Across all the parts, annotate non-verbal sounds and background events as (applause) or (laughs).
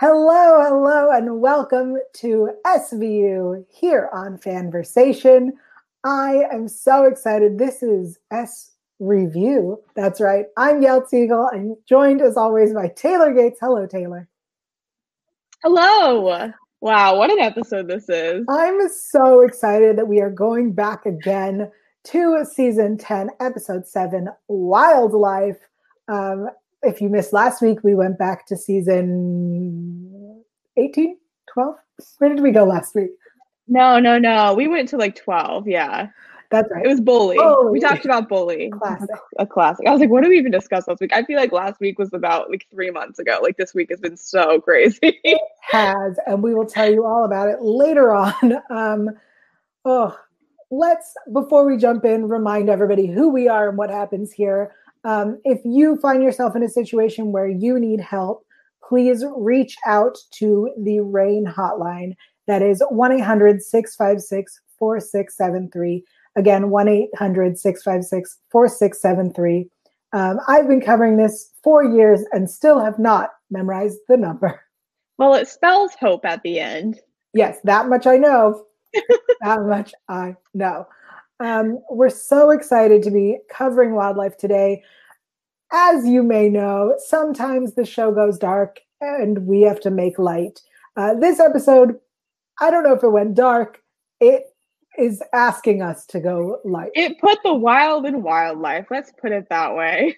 Hello, hello, and welcome to SVU here on Fanversation. I am so excited. This is S Review. That's right. I'm Yael Tygiel. I'm joined as always by Taylor Gates. Hello, Taylor. Hello. Wow, what an episode this is. I'm so excited that we are going back again to season 10, episode 7, Wildlife. Um, if you missed last week, we went back to season 18, 12. Where did we go last week? No, no, no. We went to like 12. Yeah. That's right. It was Bully. Bully. We talked about Bully. Classic. A classic. I was like, what did we even discuss last week? I feel like last week was about like three months ago. Like this week has been so (laughs) crazy. it has, and we will tell you all about it later (laughs) on. Um, oh, let's before we jump in, remind everybody who we are and what happens here. Um, if you find yourself in a situation where you need help, please reach out to the RAINN hotline. That is 1 800 656 4673. Again, 1 800 656 4673. Um, I've been covering this for years and still have not memorized the number. well, it spells hope at the end. Yes, that much I know. (laughs) that much I know. Um, we're so excited to be covering wildlife today. As you may know, sometimes the show goes dark and we have to make light. Uh, this episode, I don't know if it went dark. It is asking us to go light. It put the wild in wildlife. Let's put it that way.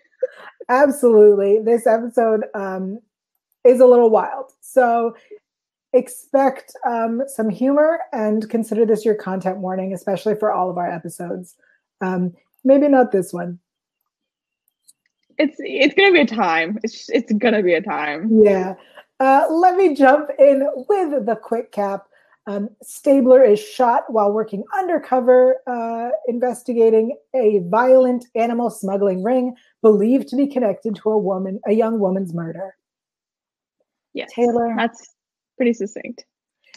Absolutely. This episode um, is a little wild. So expect um, some humor and consider this your content warning, especially for all of our episodes. Um, maybe not this one. It's it's gonna be a time. It's it's gonna be a time. Yeah. Uh, let me jump in with the quick cap. Um, Stabler is shot while working undercover, uh, investigating a violent animal smuggling ring believed to be connected to a woman, a young woman's murder. Yes, Taylor. That's pretty succinct.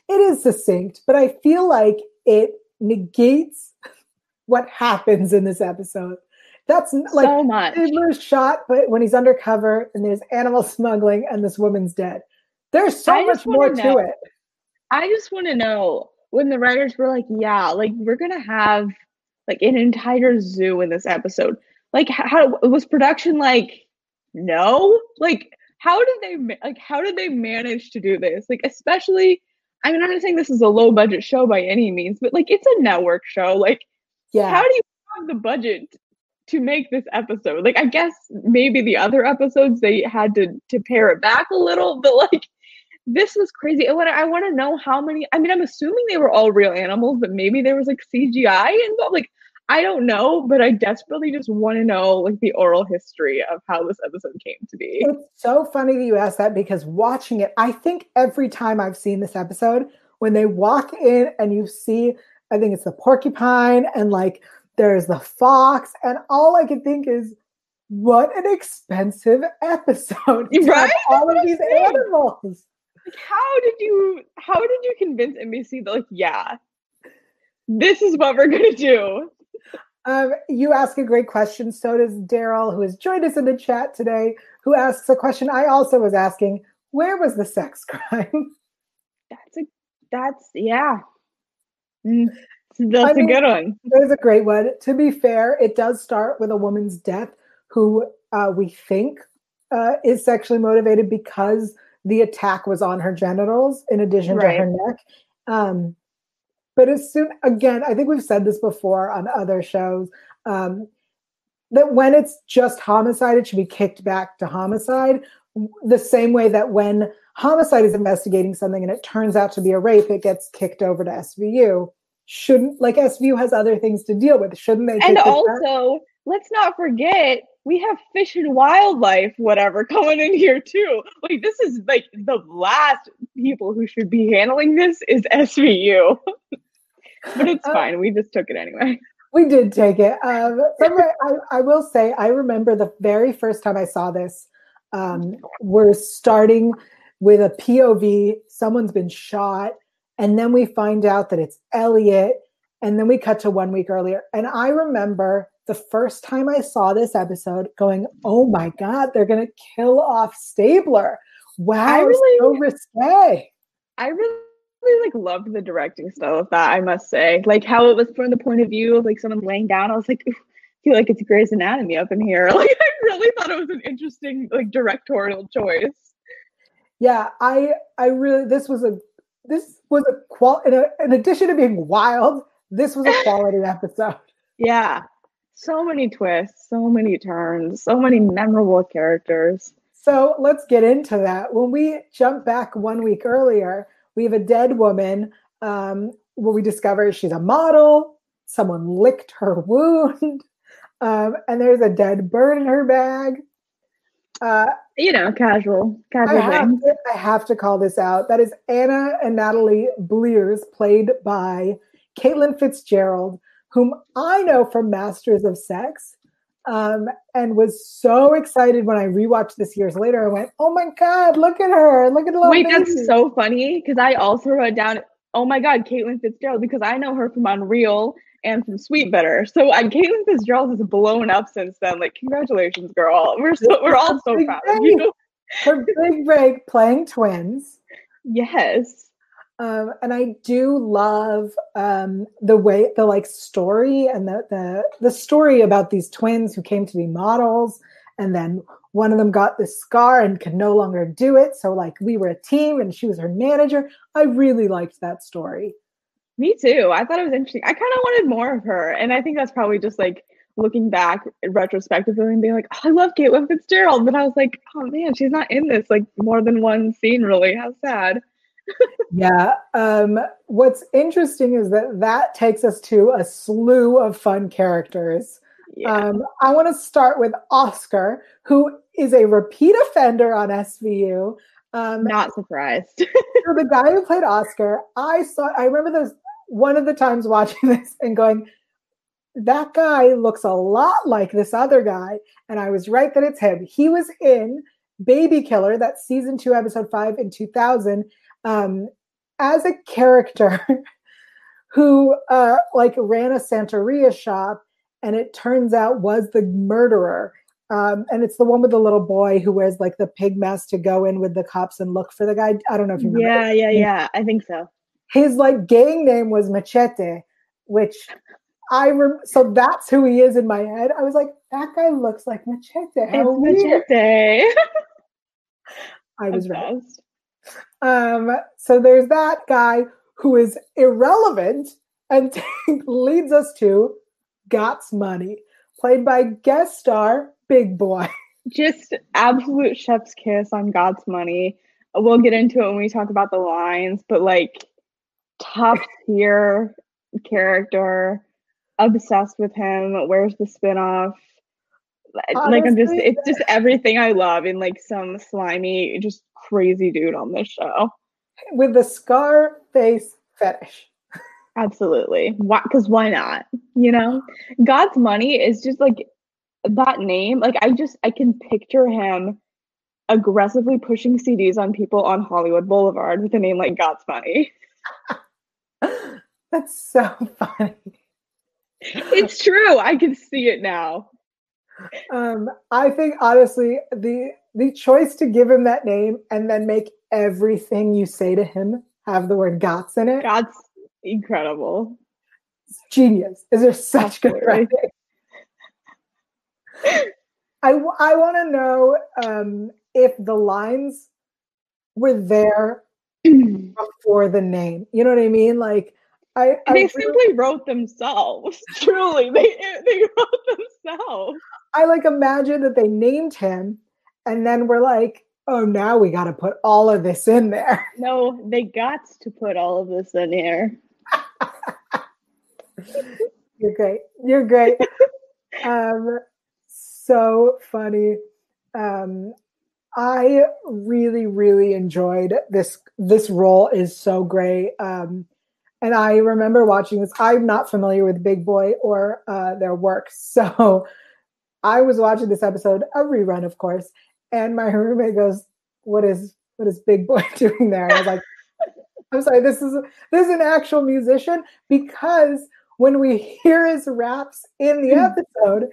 It is succinct, but I feel like it negates what happens in this episode. That's like so much. Stabler's shot, but when he's undercover and there's animal (laughs) smuggling and this woman's dead. There's so I much more to it. I just want to know when the writers were like, yeah, like we're gonna have like an entire zoo in this episode. Like, how was production like? No, like how did they like how did they manage to do this? Like, especially, I mean, I'm not saying this is a low budget show by any means, but like it's a network show. Like, Yeah. how do you have the budget to make this episode? Like, I guess maybe the other episodes they had to to pare it back a little, but like this was crazy. And what I want to know how many. I mean, I'm assuming they were all real animals, but maybe there was like CGI involved. Like, I don't know, but I desperately just want to know like the oral history of how this episode came to be. It's so funny that you asked that because watching it, I think every time I've seen this episode, when they walk in and you see, I think it's the porcupine and like there's the fox, and all I can think is, what an expensive episode. (laughs) Right? All of these I'm animals. Like, how did you? How did you convince NBC that like, yeah, this is what we're gonna do? Um, you ask a great question. So does Daryl, who has joined us in the chat today, who asks a question I also was asking Where was the sex (laughs) crime? That's a. That's yeah. Mm, That's mean- a good one. There's a great one. To be fair, it does start with a woman's death who uh, we think uh, is sexually motivated because the attack was on her genitals in addition Right. to her neck. Um, but as soon, again, I think we've said this before on other shows um, that when it's just homicide, it should be kicked back to homicide. The same way that when homicide is investigating something and it turns out to be a rape, it gets kicked over to SVU. Shouldn't like SVU has other things to deal with? Shouldn't they? And it back? also, let's not forget we have fish and wildlife, whatever, (laughs) coming in here too. Like this is like the last people who should be handling this is SVU. (laughs) but it's uh, fine. We just took it anyway. We did take it. Um, I, I, will say, I remember the very first time I saw this. Um, we're starting with a POV. Someone's been shot, and then we find out that it's Elliot, and then we cut to one week earlier. And I remember the first time I saw this episode going, oh my God, they're going to kill off Stabler. Wow, I really, so risque. I really really like loved the directing style of that, I must say. Like how it was from the point of view of like someone laying down. I was like, I feel like it's Grey's Anatomy up in here. (laughs) Like I really thought it was an interesting like directorial choice. Yeah, I I really this was a this was a qual in, a, in addition to being wild, this was a (laughs) quality episode. Yeah, so many twists, so many turns, so many memorable characters. So let's get into that. When we jump back one week earlier, we have a dead woman um, where we discover she's a model. Someone licked her wound, (laughs) um, and there's a dead bird in her bag. Uh, you know, casual, casual. I have, to, I have, to, call this out. That is Anna and Natalie Blears, played by Caitlin Fitzgerald, whom I know from Masters of Sex, um, and was so excited when I rewatched this years later. I went, "Oh my god, look at her! Look at the wait." Baby. That's so funny because I also wrote down, "Oh my god, Caitlin Fitzgerald," because I know her from Unreal and from Sweet Sweetbitter. So uh, Caitlin Fitzgerald has blown up since then. Like, congratulations, girl! We're so we're all so proud of you. Her big break playing twins. Yes. Um, and I do love um, the way the like story and the, the the story about these twins who came to be models, and then one of them got this scar and could no longer do it. So like we were a team, and she was her manager. I really liked that story. Me too. I thought it was interesting. I kind of wanted more of her, and I think that's probably just like looking back retrospectively and being like, oh, I love Caitlin Fitzgerald, but I was like, oh man, she's not in this like more than one scene. Really, how sad yeah. Um, what's interesting is that that takes us to a slew of fun characters. Yeah. Um, I want to start with Oscar, who is a repeat offender on SVU. Um, Not surprised. (laughs) so the guy who played Oscar, I saw. I remember this one of the times watching (laughs) this and going, "That guy looks a lot like this other guy," and I was right that it's him. He was in Baby Killer, that season two, episode five in two thousand, um, as a character (laughs) who uh, like ran a Santeria shop and it turns out was the murderer. Um, and it's the one with the little boy who wears like the pig mask to go in with the cops and look for the guy. I don't know if you remember. Yeah, yeah, yeah. I think so. His like gang name was Machete, which I rem- so that's who he is in my head. I was like, that guy looks like Machete. How it's weird. Machete. (laughs) I was right. Um, so there's that guy who is irrelevant and (laughs) leads us to Gots Money, played by guest star Big Boi. (laughs) Just absolute chef's kiss on Gots Money. We'll get into it when we talk about the lines, but like top tier character, obsessed with him. Where's the spinoff? Honestly, like I'm just it's just everything I love in like some slimy, just crazy dude on this show. With the scar face fetish. Absolutely. Why because why not? You know? Gots money is just like that name. Like I just I can picture him aggressively pushing CDs on people on Hollywood Boulevard with a name like Gots money. (laughs) That's so (laughs) funny. It's true. I can see it now. Um, I think honestly, the the choice to give him that name and then make everything you say to him have the word "gots" in it. Gots, incredible. It's genius. Is there such good writing? I I want to know um, if the lines were there (clears throat) before the name. You know what I mean? Like I, I they simply wrote themselves. (laughs) Truly, they they wrote themselves. I like imagine that they named him and then we're like, oh, now we got to put all of this in there. (laughs) No, they got to put all of this in here. (laughs) You're great. You're great. (laughs) um, so funny. Um, I really, really enjoyed this. This role is so great. Um, and I remember watching this. I'm not familiar with Big Boi or uh, their work, so I was watching this episode, a rerun, of course. And my (laughs) roommate goes, "What is what is Big Boi (laughs) doing there?" And I was like, (laughs) "I'm sorry. This is this is an actual musician because." When we hear his raps in the hmm. episode,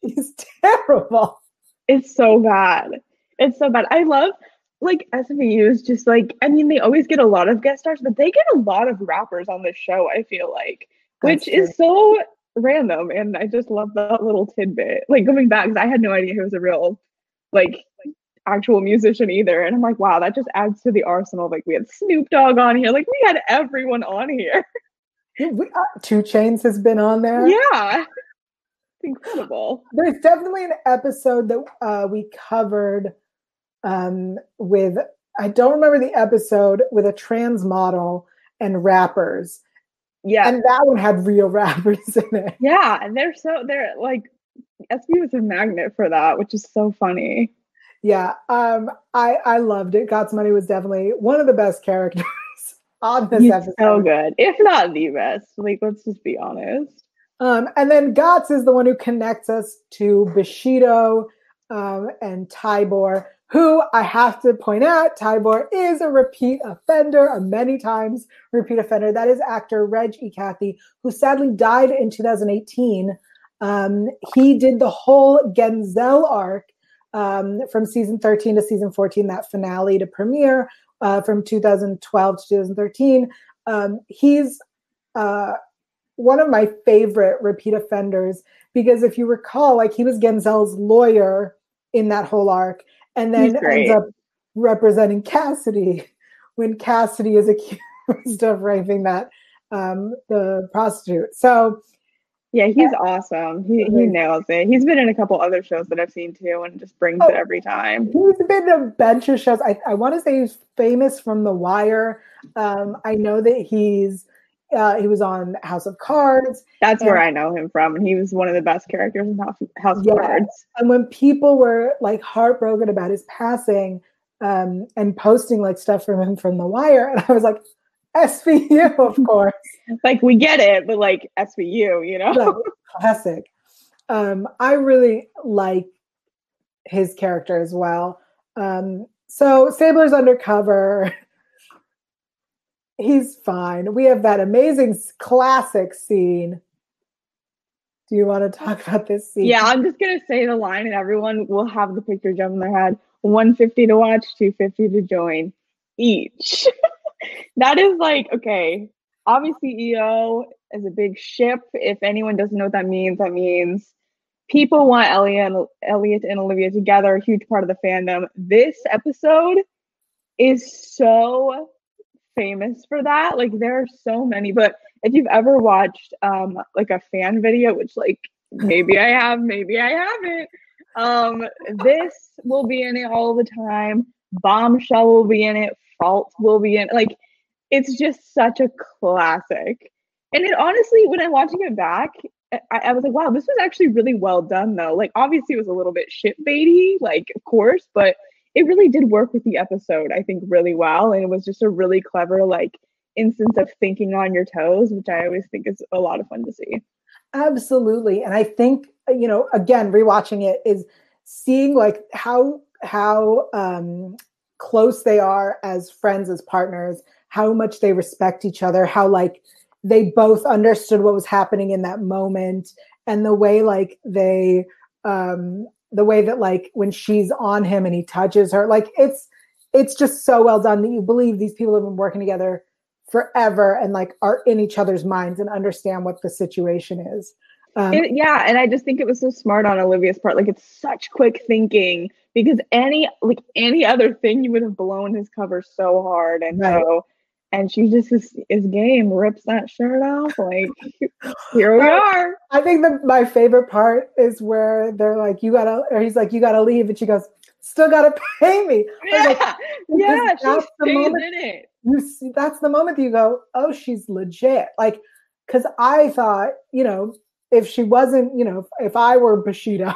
he's terrible. It's so bad. It's so bad. I love like SVU's just like I mean they always get a lot of guest stars, but they get a lot of rappers on the show, I feel like. Which is so random and I just love that little tidbit. Like going back because I had no idea he was a real like actual musician either. And I'm like, wow, that just adds to the arsenal. Like we had Snoop Dogg on here, like we had everyone on here. (laughs) We, uh, 2 Chainz has been on there. Yeah. It's incredible. There's definitely an episode that uh, we covered um, with, I don't remember the episode, with a trans model and rappers. Yeah. And that one had real (laughs) rappers in it. Yeah. And they're so, they're like, SB was a magnet for that, which is so funny. Yeah. Um, I, I loved it. Gots Money was definitely one of the best characters (laughs) on this He's episode. so good, if not the best. Like, let's just be honest. Um, and then Gots is the one who connects us to Bushido um, and Tybor, who I have to point out, Tybor is a repeat offender, a many times repeat offender. That is actor Reg E. Cathey, who sadly died in 2018. Um, he did the whole Genzel arc um, from season 13 to season 14, that finale to premiere uh, from 2012 to 2013. Um, he's uh, one of my favorite repeat offenders because if you recall, like he was Genzel's lawyer in that whole arc, and then ends up representing Cassidy (laughs) when Cassidy is (laughs) accused of raping that um, the prostitute. So yeah, he's yeah. awesome. He, he nails it. He's been in a couple other shows that I've seen too, and just brings oh, it every time. He's been in a bunch of shows. I, I want to say he's famous from The Wire. Um, I know that he's uh, he was on House of Cards. That's and, where I know him from, and he was one of the best characters in House, House yeah. of Cards. And when people were like heartbroken about his passing, um, and posting like stuff from him from The Wire, (laughs) and I was like, SVU, of (laughs) course. like we get it, but like SVU, you know. (laughs) classic. Um, I really like his character as well. Um, so Stabler's undercover. He's fine. We have that amazing classic scene. Do you want to talk about this scene? Yeah, I'm just gonna say the line, and everyone will have the picture jump in their head. 150 to watch, 250 to join each. (laughs) that is like okay. Obviously, EO is a big ship. If anyone doesn't know what that means, that means people want Elliot and Elliot and Olivia together. A huge part of the fandom. This episode is so famous for that. Like there are so many. But if you've ever watched um like a fan video, which like maybe I have, maybe I haven't. Um, this will be in it all the time. Bombshell will be in it fault will be in. It. Like, it's just such a classic. And it honestly, when I'm watching it back, I, I, was like, wow, this was actually really well done, though. Like, obviously, it was a little bit shit baity, like, of course, but it really did work with the episode, I think, really well. And it was just a really clever, like, instance of thinking on your toes, which I always think is a lot of fun to see. Absolutely. And I think, you know, again, rewatching it is seeing like how how um close they are as friends, as partners, how much they respect each other, how like they both understood what was happening in that moment, and the way like they um the way that like when she's on him and he touches her, like it's it's just so well done that you believe these people have been working together forever and like are in each other's minds and understand what the situation is. Um, it, yeah, and I just think it was so smart on Olivia's part. Like it's such quick thinking because any like any other thing you would have blown his cover so hard and right. so and she just is, is game rips that shirt off like (laughs) here we are. I think that my favorite part is where they're like you gotta or he's like you gotta leave and she goes still gotta (laughs) pay me. Yeah like, yeah. (laughs) That's the moment you see that's the moment you go oh she's legit. Like because i thought you know if she wasn't, you know, if I were Bushido,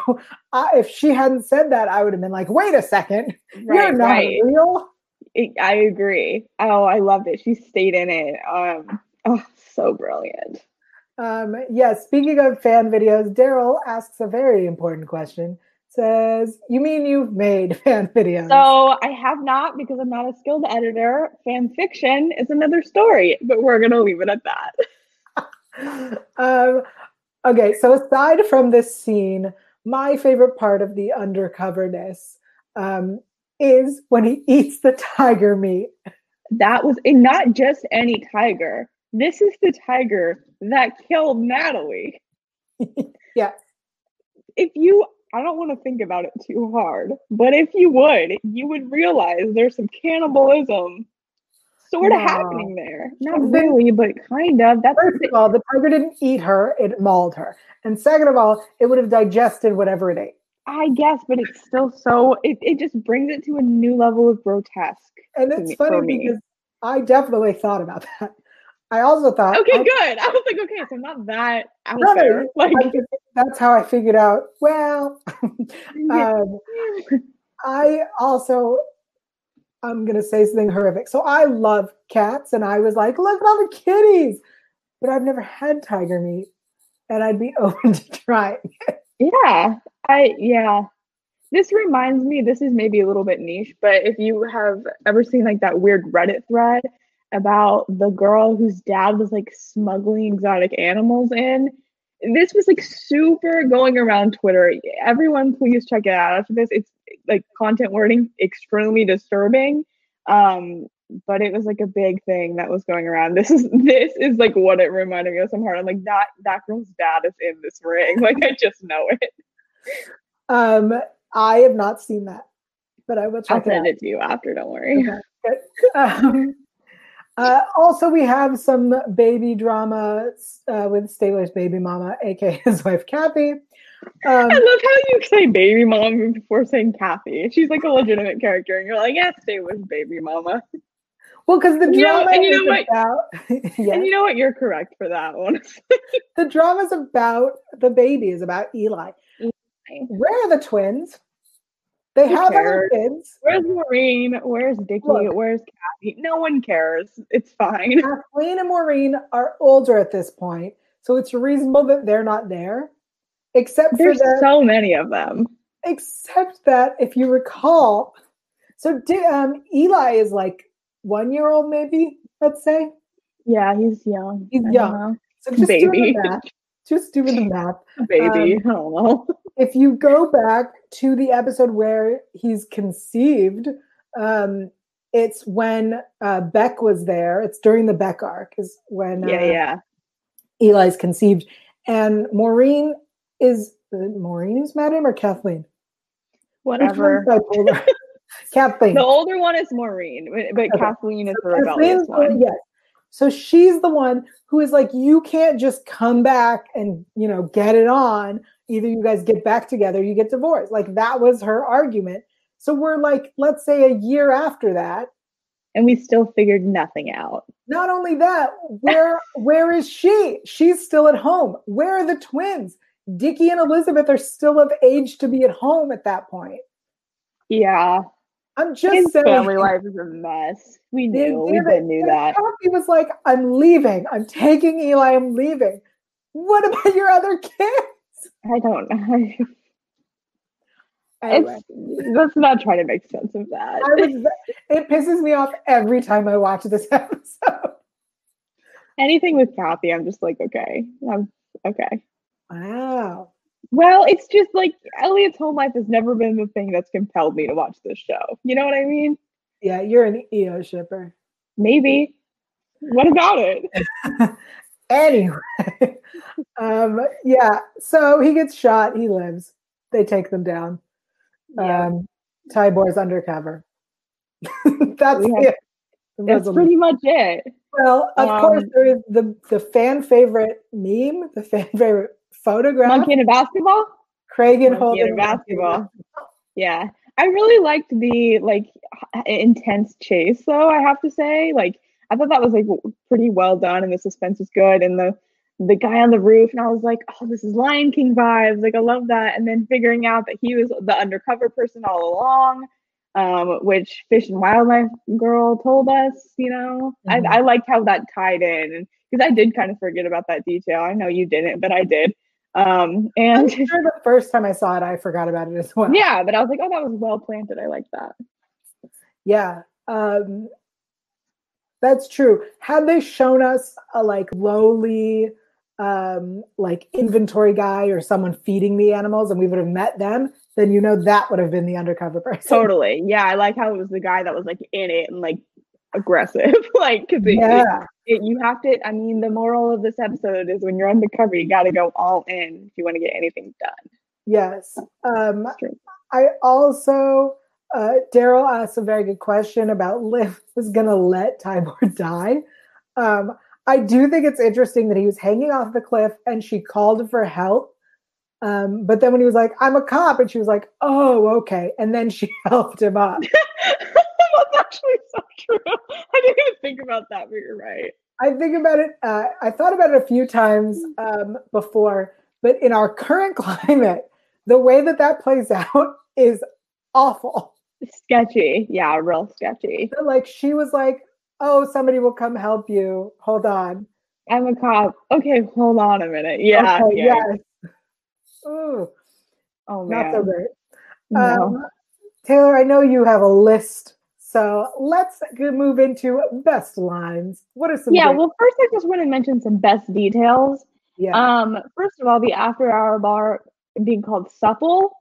I, if she hadn't said that, I would have been like, wait a second, right, you're not right. real. I agree. Oh, I loved it. She stayed in it. Um, oh, so brilliant. Um, yes. Yeah, speaking of fan videos, Daryl asks a very important question. Says, "You mean you've made (laughs) fan videos?" So I have not because I'm not a skilled editor. Fan fiction is another story, but we're gonna leave it at that. (laughs) um, okay. So aside from this scene, my favorite part of the undercoverness um, is when he eats the tiger meat. That was and not just any tiger. This is the tiger that killed Natalie. (laughs) yes. If you I don't want to think about it too hard, but if you would, you would realize there's some cannibalism sort of no. happening there. Not really, but kind of. That's first of all, the tiger didn't eat her; it mauled her. And second of all, it would have digested whatever it ate. I guess, but it's still so. It, it just brings it to a new level of grotesque. And it's me, funny because I definitely thought about that. (laughs) I also thought. Okay, I, good. I was like, okay, so I'm not that out no, there. (laughs) Like that's how I figured out. Well, (laughs) um, I also I'm gonna say something horrific. So I love cats, and I was like, look at all the kitties, but I've never had tiger meat, and I'd be open to trying it. Yeah, I yeah. This reminds me. This is maybe a little bit niche, but if you have ever seen like that weird Reddit thread about the girl whose dad was like smuggling exotic animals in. This was like super going around Twitter. Everyone, please check it out after this. It's like content wording extremely disturbing. Um, but it was like a big thing that was going around. This is this is like what it reminded me of some part. I'm like that that girl's dad is in this ring. (laughs) Like I just know it. Um, I have not seen that, but I will check I'll send it, it to you after. Don't worry. Okay. (laughs) Um, uh, also, we have some baby drama uh, with Stabler's baby mama, aka his wife Kathy. Um, I love how you say baby mom before saying Kathy. She's like a legitimate character, and you're like, yeah, Stabler's baby mama. Well, because the drama you know, you know about. (laughs) yes. And you know what? You're correct for that one. (laughs) the drama is about the baby is about Eli. Where are the twins? They Who have cares? other kids. Where's Maureen? Where's Dickie? Look, Where's Kathy? No one cares. It's fine. (laughs) Kathleen and Maureen are older at this point, so it's reasonable that they're not there. Except there's that, so many of them. Except that, if you recall, so um, Eli is like one year old, maybe. Let's say. Yeah, he's young. He's young. So just baby. Doing the math, just doing the math. (laughs) Baby, um, I don't know if you go back to the episode where he's conceived, um, it's when uh, Beck was there. It's during the Beck arc, is when uh, yeah, yeah. Eli's conceived, and Maureen is uh, Maureen is mad at him or Kathleen? Whatever. (laughs) Kathleen. The older one is Maureen, but okay. Kathleen is so the rebellious one. Yes. So she's the one who is like, you can't just come back and you know get it on either you guys get back together, you get divorced. Like that was her argument. So we're like, let's say a year after that. And we still figured nothing out. Not only that, where (laughs) where is she? She's still at home. Where are the twins? Dickie and Elizabeth are still of age to be at home at that point. Yeah. I'm just His saying. family life is a mess. We knew. We been knew that. He was like, I'm leaving. I'm taking Eli. I'm leaving. What about your other kids? I don't know. (laughs) Anyway. let's not try to make sense of that. Was, it pisses me off every time I watch this (laughs) episode. Anything with Kathy, I'm just like, okay, I'm okay. Wow. Well, it's just like Elliot's home life has never been the thing that's compelled me to watch this show. You know what I mean? Yeah, you're an EO shipper. Maybe. What about it? (laughs) Anyway, um, yeah. So he gets shot. He lives. They take them down. Yeah. Um, Tybor's undercover. (laughs) that's it. That's pretty much it. Well, of um, course, there is the the fan favorite meme, the fan (laughs) favorite photograph. Monkey in a basketball. Cragen holding basketball. Yeah, I really liked the like intense chase, though. I have to say, like I thought that was like pretty well done, and the suspense was good, and the the guy on the roof, and I was like, oh, this is Lion King vibes. Like I love that. And then figuring out that he was the undercover person all along um, which Fish and Wildlife Girl told us. You know, mm-hmm. I, I liked how that tied in because I did kind of forget about that detail. I know you didn't, but I did. Um, and I'm sure the first time I saw it, I forgot about it as well. Yeah, but I was like, oh, that was well planted. I like that. Yeah. Um, that's true. Had they shown us a like lowly um, like inventory guy or someone feeding the animals and we would have met them, then you know that would have been the undercover person. Totally. Yeah. I like how it was the guy that was like in it and like aggressive. (laughs) like, cause yeah. You have to, I mean, the moral of this episode is when you're undercover, you got to go all in if you want to get anything done. Yes. Um, I also, uh, Daryl asked a very good question about (laughs) Liv was going to let Tybor die. Um, I do think it's interesting that he was hanging off the cliff and she called for help. Um, but then when he was like, I'm a cop, and she was like, Oh, okay. And then she (laughs) helped him up. Actually (laughs) so true. I didn't even think about that, but you're right. I think about it, uh, I thought about it a few times um, before, but in our current (laughs) climate, the way that that plays (laughs) out is awful. Sketchy. Yeah, real sketchy. So, like, she was like, oh, somebody will come help you. Hold on. I'm a cop. Okay, hold on a minute. Yeah. Okay, yeah. Yes. Ooh. Oh man. Not so great. No. Um, Taylor, I know you have a list. So let's move into best lines. What are some? Yeah, well, first I just want to mention some best details. Yeah. Um, first of all, the after hour bar being called supple.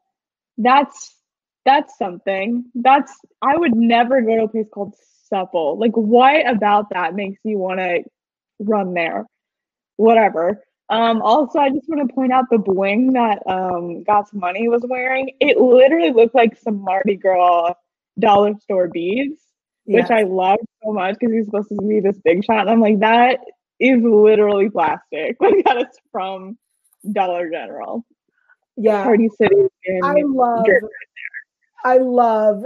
That's that's something. That's I would never go to a place called supple. Like, what about that makes you want to run there? Whatever. Um, also, I just want to point out the bling that um, Got Money was wearing. It literally looked like some Mardi Gras dollar store beads, yes. which I love so much because he's supposed to be this big shot. And I'm like, that is literally plastic. (laughs) Like, that is from Dollar General. Yeah. Party City. I love, I love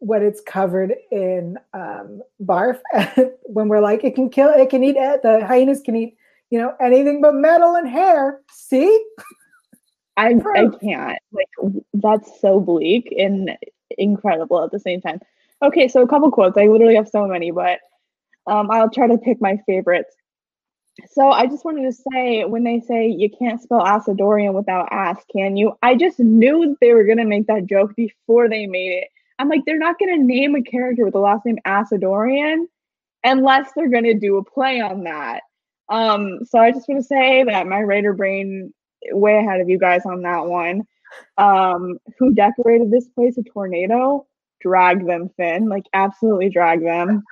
when it's covered in um, barf (laughs) when we're like it can kill it can eat the hyenas can eat you know anything but metal and hair see I, I can't like that's so bleak and incredible at the same time. Okay so a couple quotes. I literally have so many but um, i'll try to pick my favorites. So i just wanted to say when they say you can't spell acidorian without ass can you? I just knew they were to make that joke before they made it. I'm like, they're not to name a character with the last name Acidorian unless they're to do a play on that. Um, so I just want to say that my writer brain way ahead of you guys on that one. Um, who decorated this place a tornado? Drag them, Finn. Like absolutely drag them.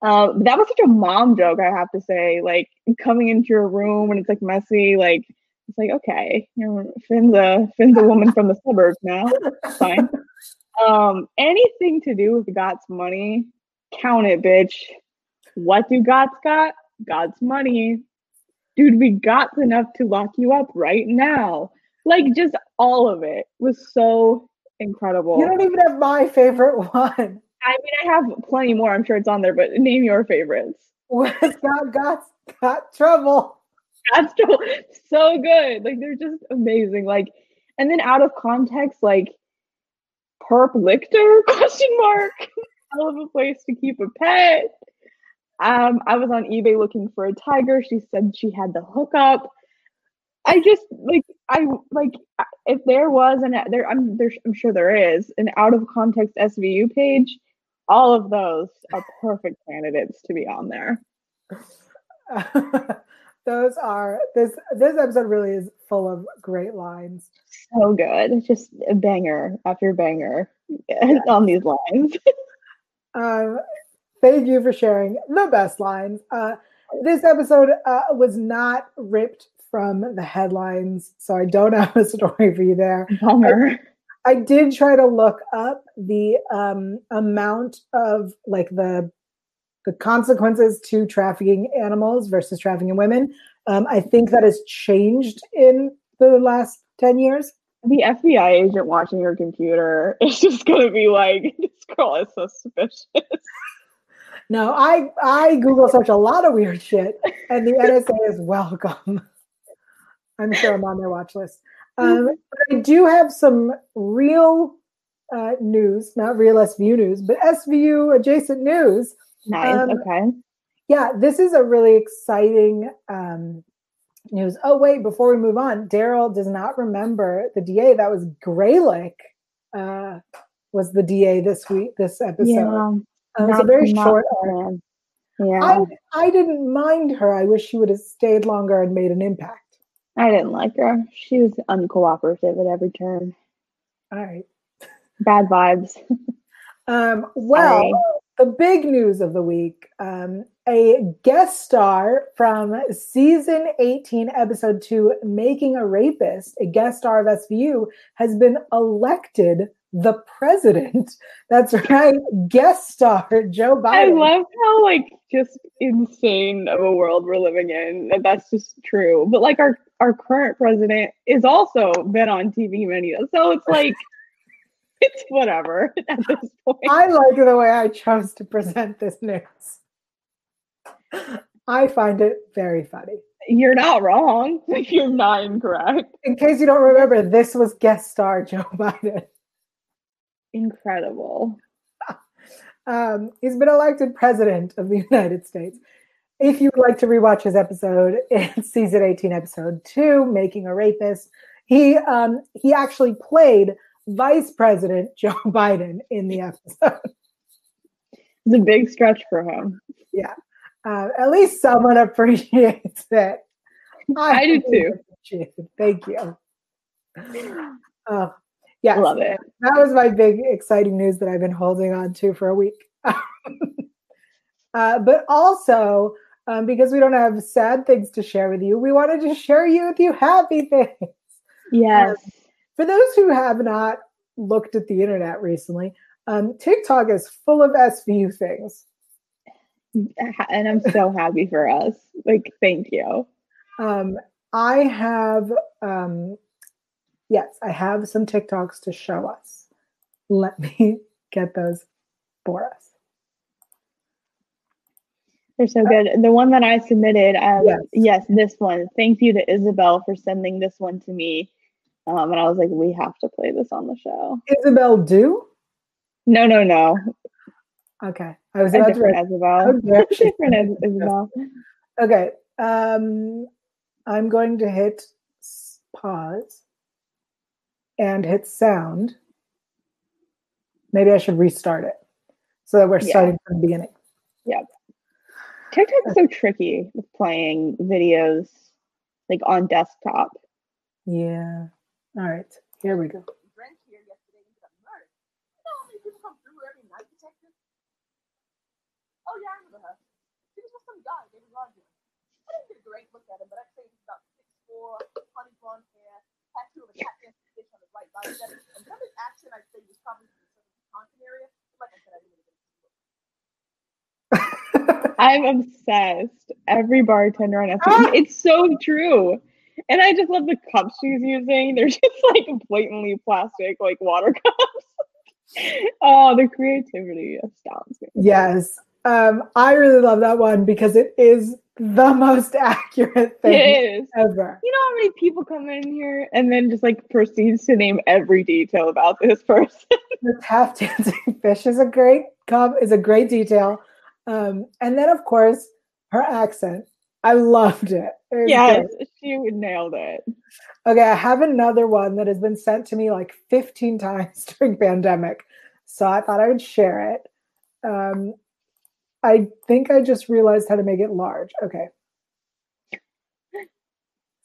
Uh, that was such a mom joke, I have to say. Like coming into your room and it's like messy, like it's like okay, you know, Finn's a Finn's a woman from the suburbs now. Fine. Um, anything to do with Gots money, count it, bitch. What do Gots got? Gots money. Dude, we got enough to lock you up right now. Like just all of it was so incredible. You don't even have my favorite one. I mean, I have plenty more. I'm sure it's on there, but name your favorites. What's got got trouble? Trouble. So good. Like they're just amazing. Like, and then out of context, like Herb Lichter? (laughs) Question mark. Hell of a place to keep a pet. Um, I was on eBay looking for a tiger. She said she had the hookup. I just like I like if there was an there I'm there I'm sure there is an out of context SVU page. All of those are perfect candidates to be on there. (laughs) those are this this episode really is full of great lines. So good. Just a banger after banger (laughs) on these lines. um, (laughs) thank you for sharing the best lines. Uh, this episode uh, was not ripped from the headlines, so I don't (laughs) have a story for you there. Bummer. I, I did try to look up the um, amount of like the the consequences to trafficking animals versus trafficking women. Um, I think that has changed in the last 10 years. The FBI agent watching your computer (laughs) is just going to be like, this girl is suspicious. (laughs) No, I I Google search a lot of weird shit, and the NSA is welcome. I'm sure I'm on their watch list. (laughs) Um, I do have some real uh, news, not real SVU news, but SVU adjacent news. Nice. Um, okay. Yeah, this is a really exciting um, news. Oh, wait, before we move on, Daryl does not remember the DA. That was Greylek, uh, was the DA this week, this episode. Yeah. Um, it was a very short. Yeah. I, I didn't mind her. I wish she would have stayed longer and made an impact. I didn't like her. She was uncooperative at every turn. All right. Bad vibes. Um, well, Sorry. the big news of the week um, a guest star from season 18, episode 2, Making a Rapist, a guest star of SVU, has been elected the president. (laughs) That's right, guest star Joe Biden. I love how like just insane of a world we're living in. that That's just true. But like our our current president is also been on TV many, so it's (laughs) like (laughs) it's whatever at this point. I like the way I chose to present this news. I find it very funny. You're not wrong. You're not incorrect. In case you don't remember, this was guest star Joe Biden. Incredible. (laughs) Um, he's been elected president of the (laughs) United States. If you would like to rewatch his episode, (laughs) it's season 18, episode two, Making a Rapist. He um, he actually played Vice President Joe Biden in the episode. It's a big stretch for him. Uh, at least someone appreciates it. I do too. Thank you. Oh, yeah, Love it. that was my big exciting news that I've been holding on to for a week. (laughs) uh, but also, um, because we don't have sad things to share with you, we wanted to share you with you happy (laughs) things. Yes. For those who have not looked at the internet recently, um, TikTok is full of SVU things. and I'm so happy for us. Like, thank you. Um, I have, um, yes, I have some TikToks to show us. Let me (laughs) get those for us. They're so good. The one that I submitted, um, Yes. yes. this one. Thank you to Isabel for sending this one to me. Um, and I was like, we have to play this on the show. Isabel Do? No, no, no. Okay. I was A to different write. Isabel. Dare she (laughs) different Isabel. Okay. Um, I'm going to hit pause and hit sound. Maybe I should restart it so that we're Yeah. starting from the beginning. Yeah. TikTok's so tricky with playing videos like on desktop. Yeah. All right. Here we go. drank here yesterday and ended up murdered. You know how many people come through here every night, detective? Oh yeah, I remember her. She was with some guy, David Rogers. I didn't get a great look at him, but I'd say he's about six four, honey blonde hair, tattoo of a cat fish on his right bicep. And his accent, I'd say he was probably from the Southern Wisconsin area. But like I said, I didn't really get a good look. I'm obsessed. Every bartender on SNL. Ah! It's so true. And I just love the cups she's using. They're (laughs) just like blatantly plastic, like water (laughs) cups. oh, the creativity astounds me. Yes. Um, I really love that one because it is the (laughs) most accurate thing ever. You know how many people come in here and then just like proceeds to name every detail about this (laughs) person? The half (laughs) dancing fish is a great com- is a great detail. Um, and then of course her accent. I loved it. It yes, she nailed it. Okay, I have another one that has been sent to me like 15 times during pandemic. So I thought I would share it. Um, I think I just realized how to make it large. Okay.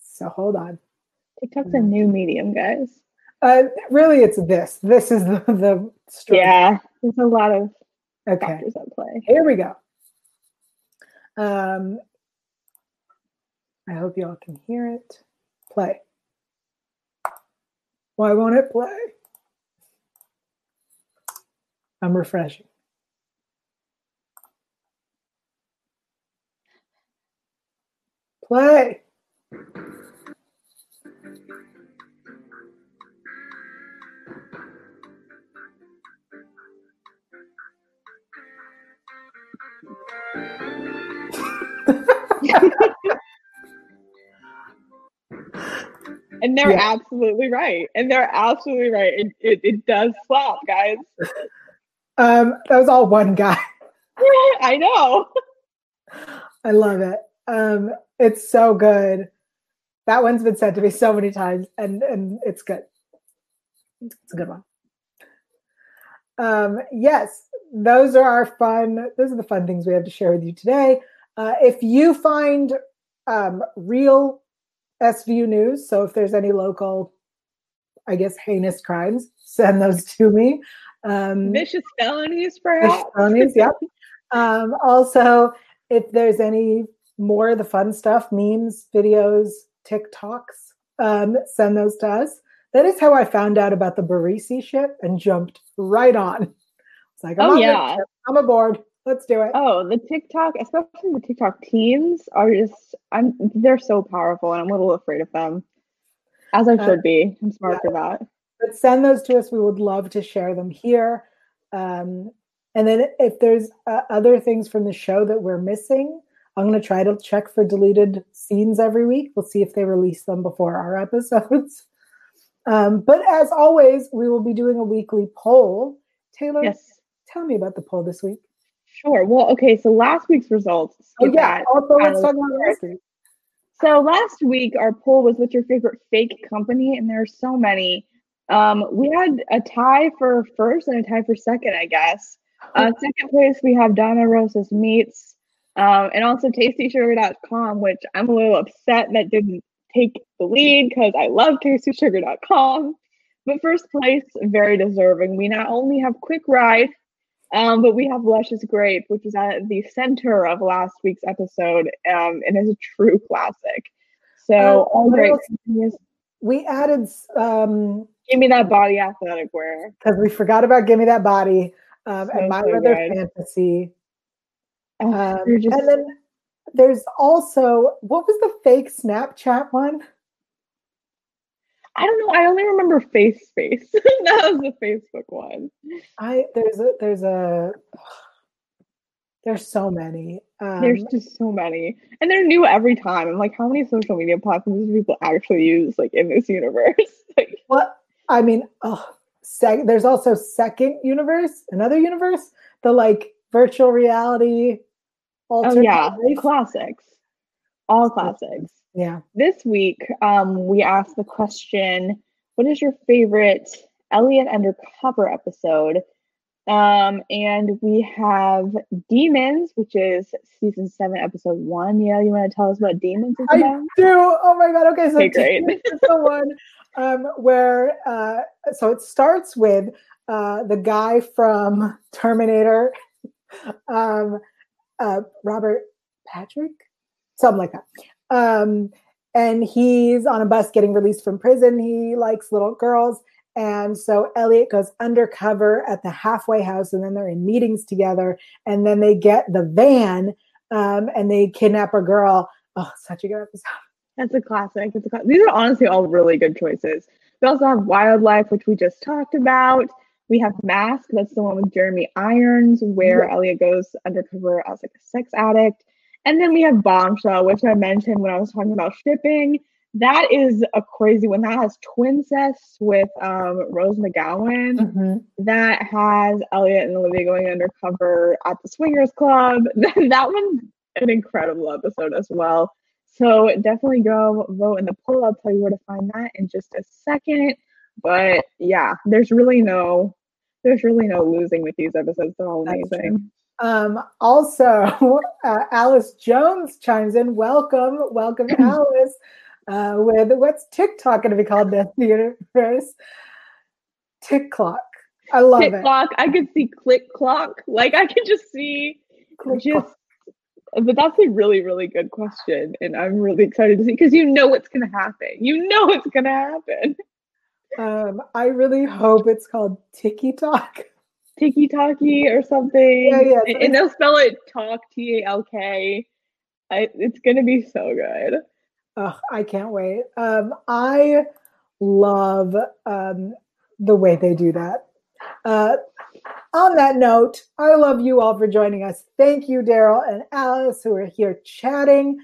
So hold on. TikTok's a new medium, guys. Uh, really, it's this. This is the, the story. Yeah, there's a lot of Okay. factors at play. Here we go. Um, I hope y'all can hear it. Play. Why won't it play? I'm refreshing. Play. (laughs) And they're Yeah. absolutely right. And they're absolutely right. It, it, it does slap, guys. Um, that was all one guy. (laughs) I know. I love it. Um, it's so good. That one's been said to me so many times, and and it's good. It's a good one. Um, yes, those are our fun. Those are the fun things we have to share with you today. Uh, if you find um, real SVU news, so if there's any local, I guess heinous crimes, (laughs) send those to me. Um, Vicious felonies, perhaps. brownies, yep. (laughs) Um, also, if there's any more of the fun stuff, memes, videos, TikToks, um, send those to us. That is how I found out about the Barisi ship and jumped right on. It's like, I'm, Oh, yeah. I'm aboard. Let's do it. Oh, the TikTok, especially the TikTok teens, are just I'm they're so powerful and I'm a little afraid of them. As I Uh, should be. I'm smart yeah. for that. but send those to us. We would love to share them here. Um, and then if there's uh, other things from the show that we're missing, I'm going to try to check for deleted scenes every week. We'll see if they release them before our (laughs) episodes. Um, but as always, we will be doing a weekly poll. Taylor, Yes. tell me about the poll this week. Sure. Well, okay, so last week's results. Oh yeah. that. Also, let's talk about last week. So last week our poll was what's your favorite fake company, and there are so many. Um, we had a tie for first and a tie for second, I guess. Uh, second place we have Donna Rosa's Meats, um, and also TastySugar.com, which I'm a little upset that didn't take the lead because I love TastySugar.com. But first place, very deserving. We not only have Quick Ride, um, but we have Luscious Grape, which is at the center of last week's episode, um, and is a true classic. So Oh, all great. We added um Give me that body athletic wear. because we forgot about "Give Me That Body" um, So, and "My so Other. Fantasy." Oh, Um, just- and then there's also what was the fake Snapchat one? I don't know. I only remember Face Space. (laughs) that was the Facebook one. I there's a there's a (sighs) there's so many. Um, There's just so many, and they're new every time. I'm like, how many social media platforms do people actually use, like in this (laughs) universe? like, what I mean, oh, sec, there's also second universe, another universe, the like virtual reality. oh yeah, life. classics, all classics. yeah. This week, um, we asked the question, "What is your favorite Elliot Undercover episode?" Um, and we have Demons, which is season seven, episode one. Yeah, you want to tell us what Demons is I do. Oh my god. Okay, so Okay, this is the one um, where uh, so it starts with uh, the guy from Terminator, um, uh, Robert Patrick, something like that. Um, and he's on a bus getting released from prison. He likes little girls. And so Elliot goes undercover at the halfway house, and then they're in meetings together. And then they get the van um, and they kidnap a girl. Oh, such a good episode. That's a classic. It's a cla- These are honestly all really good choices. We also have Wildlife, which we just talked about. We have Mask, that's the one with Jeremy Irons, where Elliot goes undercover as like a sex addict. And then we have Bombshell, which I mentioned when I was talking about shipping. That is a crazy one. That has Twincest with um, Rose McGowan. That has Elliot and Olivia going undercover at the Swingers Club. (laughs) that one's an incredible episode as well. So definitely go vote in the poll. I'll tell you where to find that in just a second. But yeah, there's really no there's really no losing with these episodes. They're all That's true. amazing. Um, also, (laughs) uh, Alice Jones chimes in. Welcome, welcome, (clears throat) Alice. Uh, with what's TikTok going to be called this (laughs) universe? Tick clock. I love Tick it. clock. I could see click clock. Like I could just see Click just clock. but that's a really, really good question. And I'm really excited to see because you know what's gonna happen. You know what's gonna happen. (laughs) Um, I really hope it's called Tiki Talk. Tiki talkie or something. Yeah, yeah, And, and they'll spell it talk T A L K. It's gonna be so good. Oh, I can't wait. Um, I love um, the way they do that. Uh, on that note, I love you all for joining us. Thank you, Daryl and Alice, who are here chatting.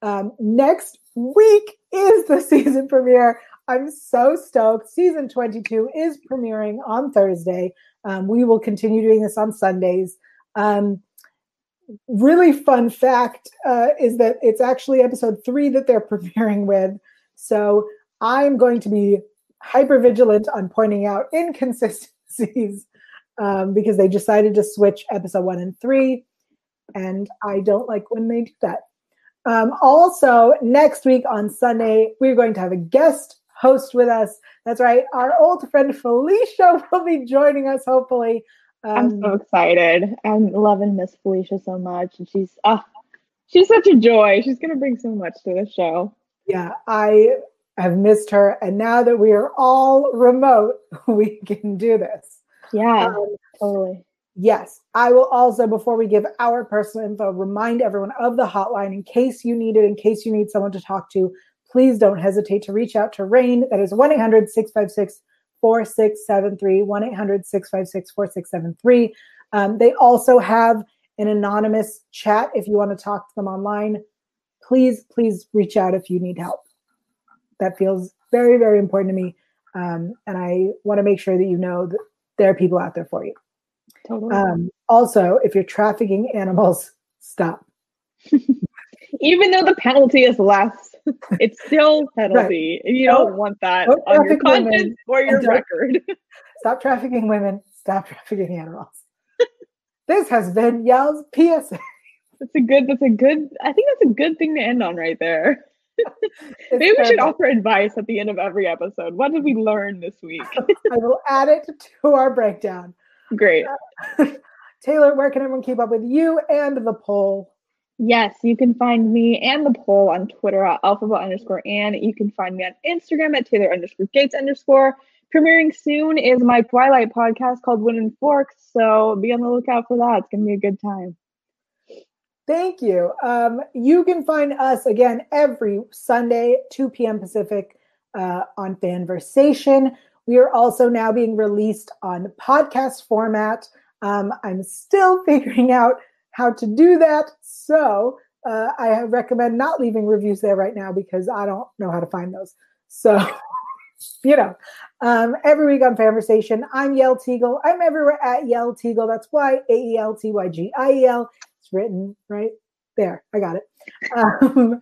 Um, next week is the (laughs) season premiere. I'm so stoked. Season 22 is premiering on Thursday. Um, we will continue doing this on Sundays. Um, really fun fact uh, is that it's actually episode three that they're (laughs) premiering with. So I'm going to be hyper vigilant on pointing out inconsistencies um, because they decided to switch episode one and three. And I don't like when they do that. Um, also, next week on Sunday, we're going to have a guest host with us. That's right. Our old friend Felicia (laughs) will be joining us, hopefully. Um, I'm so excited. I'm loving Miss Felicia so much. And she's, ah, she's such a joy. She's going to bring so much to the show. Yeah, I have missed her. And now that we are all remote, (laughs) we can do this. Yeah, um, totally. Yes. I will also, before we give our personal info, remind everyone of the hotline in case you need it, in case you need someone to talk to. Please don't hesitate to reach out to RAINN. That is 1 800 656 4673. 1 800 656 4673. Um, they also have an anonymous chat if you want to talk to them online. Please, please reach out if you need help. That feels very, very important to me. Um, and I want to make sure that you know that there are people out there for you. Totally. Um, also, if you're trafficking animals, stop. (laughs) Even though the penalty is less, (laughs) it's still penalty. Right. You don't, don't want that on your conscience or your record. (laughs) stop trafficking women. Stop trafficking animals. this has been Yael's PSA. That's a good. That's a good. I think that's a good thing to end on right there. (laughs) Maybe we should offer advice at the end of every episode. What did we learn this week? I will add it to our breakdown. Great. Uh, Taylor, where can everyone keep up with you and the poll? Yes, you can find me and the poll on Twitter at Elphaba underscore Anne you can find me on Instagram at Taylor underscore Gates underscore. Premiering soon is my Twilight podcast called Wind and Forks, so be on the lookout for that. It's gonna be a good time. Thank you. Um, you can find us again every Sunday, 2 p.m. Pacific, uh, on Fanversation. We are also now being released on podcast format. Um, I'm still (laughs) figuring out how to do that. So uh, I recommend not leaving reviews there right now because I don't know how to find those. So, (laughs) you know, um, every week on Fanversation, I'm Yael Tygiel. I'm everywhere at Yael Tygiel. That's why A E L T Y G I E L. It's written right there. I got it. (laughs) Um,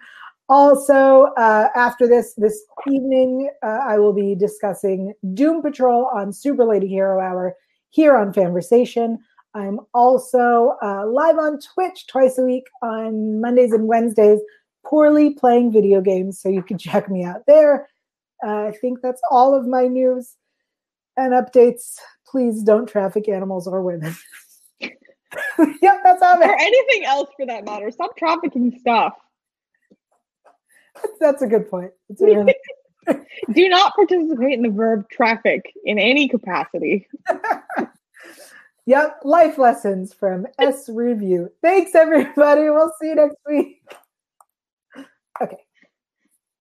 also, uh, after this this evening, uh, I will be discussing Doom Patrol on Super Lady Hero Hour here on Fanversation. I'm also uh, live on Twitch twice a week on Mondays and Wednesdays, poorly playing video games. So you can (laughs) check me out there. Uh, I think that's all of my news and updates. Please don't traffic animals or women. (laughs) yep, that's all. Or anything else for that matter. Stop trafficking stuff. That's a good point. A really- (laughs) Do not participate in the verb traffic in any capacity. Yep, life lessons from S Review. Thanks, everybody. We'll see you next week. Okay.